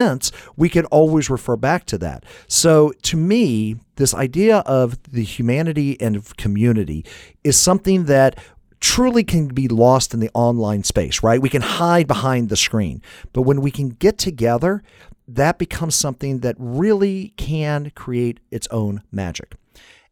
sense, we can always refer back to that. So to me, this idea of the humanity and community is something that truly can be lost in the online space, right? We can hide behind the screen. But when we can get together, that becomes something that really can create its own magic.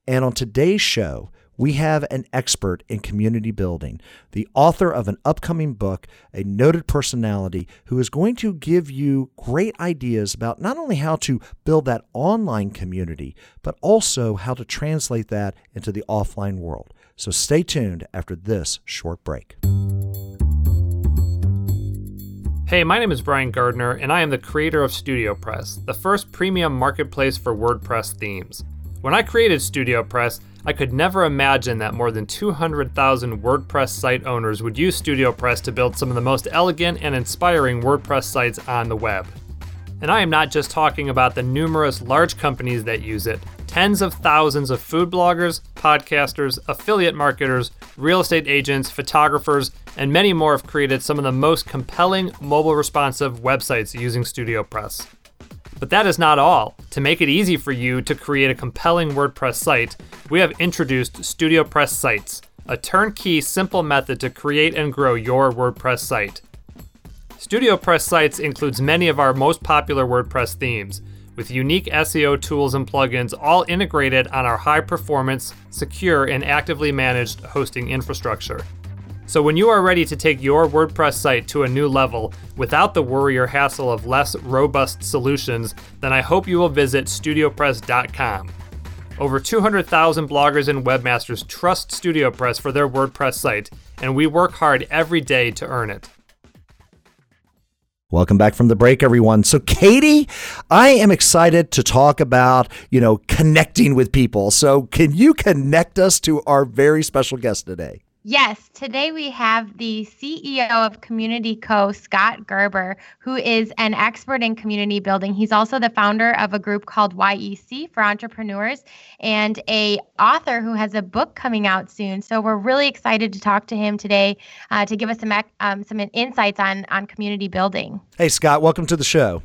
And on today's show, we have an expert in community building, the author of an upcoming book, a noted personality who is going to give you great ideas about not only how to build that online community, but also how to translate that into the offline world. So stay tuned after this short break. Hey, my name is Brian Gardner, and I am the creator of StudioPress, the first premium marketplace for WordPress themes. When I created StudioPress, I could never imagine that more than 200,000 WordPress site owners would use StudioPress to build some of the most elegant and inspiring WordPress sites on the web. And I am not just talking about the numerous large companies that use it. Tens of thousands of food bloggers, podcasters, affiliate marketers, real estate agents, photographers, and many more have created some of the most compelling mobile responsive websites using StudioPress. But that is not all. To make it easy for you to create a compelling WordPress site, we have introduced StudioPress Sites, a turnkey, simple method to create and grow your WordPress site. StudioPress Sites includes many of our most popular WordPress themes, with unique SEO tools and plugins all integrated on our high performance, secure, and actively managed hosting infrastructure. So, when you are ready to take your WordPress site to a new level without the worry or hassle of less robust solutions, then I hope you will visit StudioPress.com. Over 200,000 bloggers and webmasters trust StudioPress for their WordPress site, and we work hard every day to earn it. Welcome back from the break, everyone. So, Katie, I am excited to talk about, you know, connecting with people. So, can you connect us to our very special guest today? Yes, today we have the CEO of Community Co, Scott Gerber, who is an expert in community building. He's also the founder of a group called YEC for entrepreneurs and a author who has a book coming out soon. So we're really excited to talk to him today uh, to give us some um, some insights on on community building. Hey Scott, welcome to the show.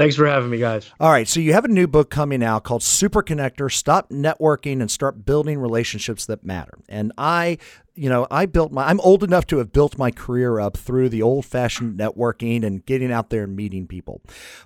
Thanks for having me, guys. All right. So, you have a new book coming out called Superconnector Stop Networking and Start Building Relationships That Matter. And I, you know, I built my, I'm old enough to have built my career up through the old fashioned networking and getting out there and meeting people.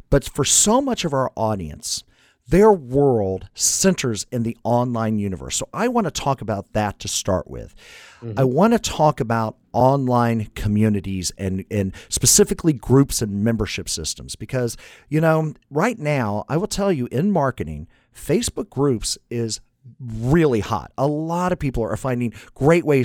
But for so much of our audience, their world centers in the online universe. So I want to talk about that to start with. Mm-hmm. I want to talk about online communities and, and specifically groups and membership systems because, you know, right now, I will tell you in marketing, Facebook groups is really hot. A lot of people are finding great ways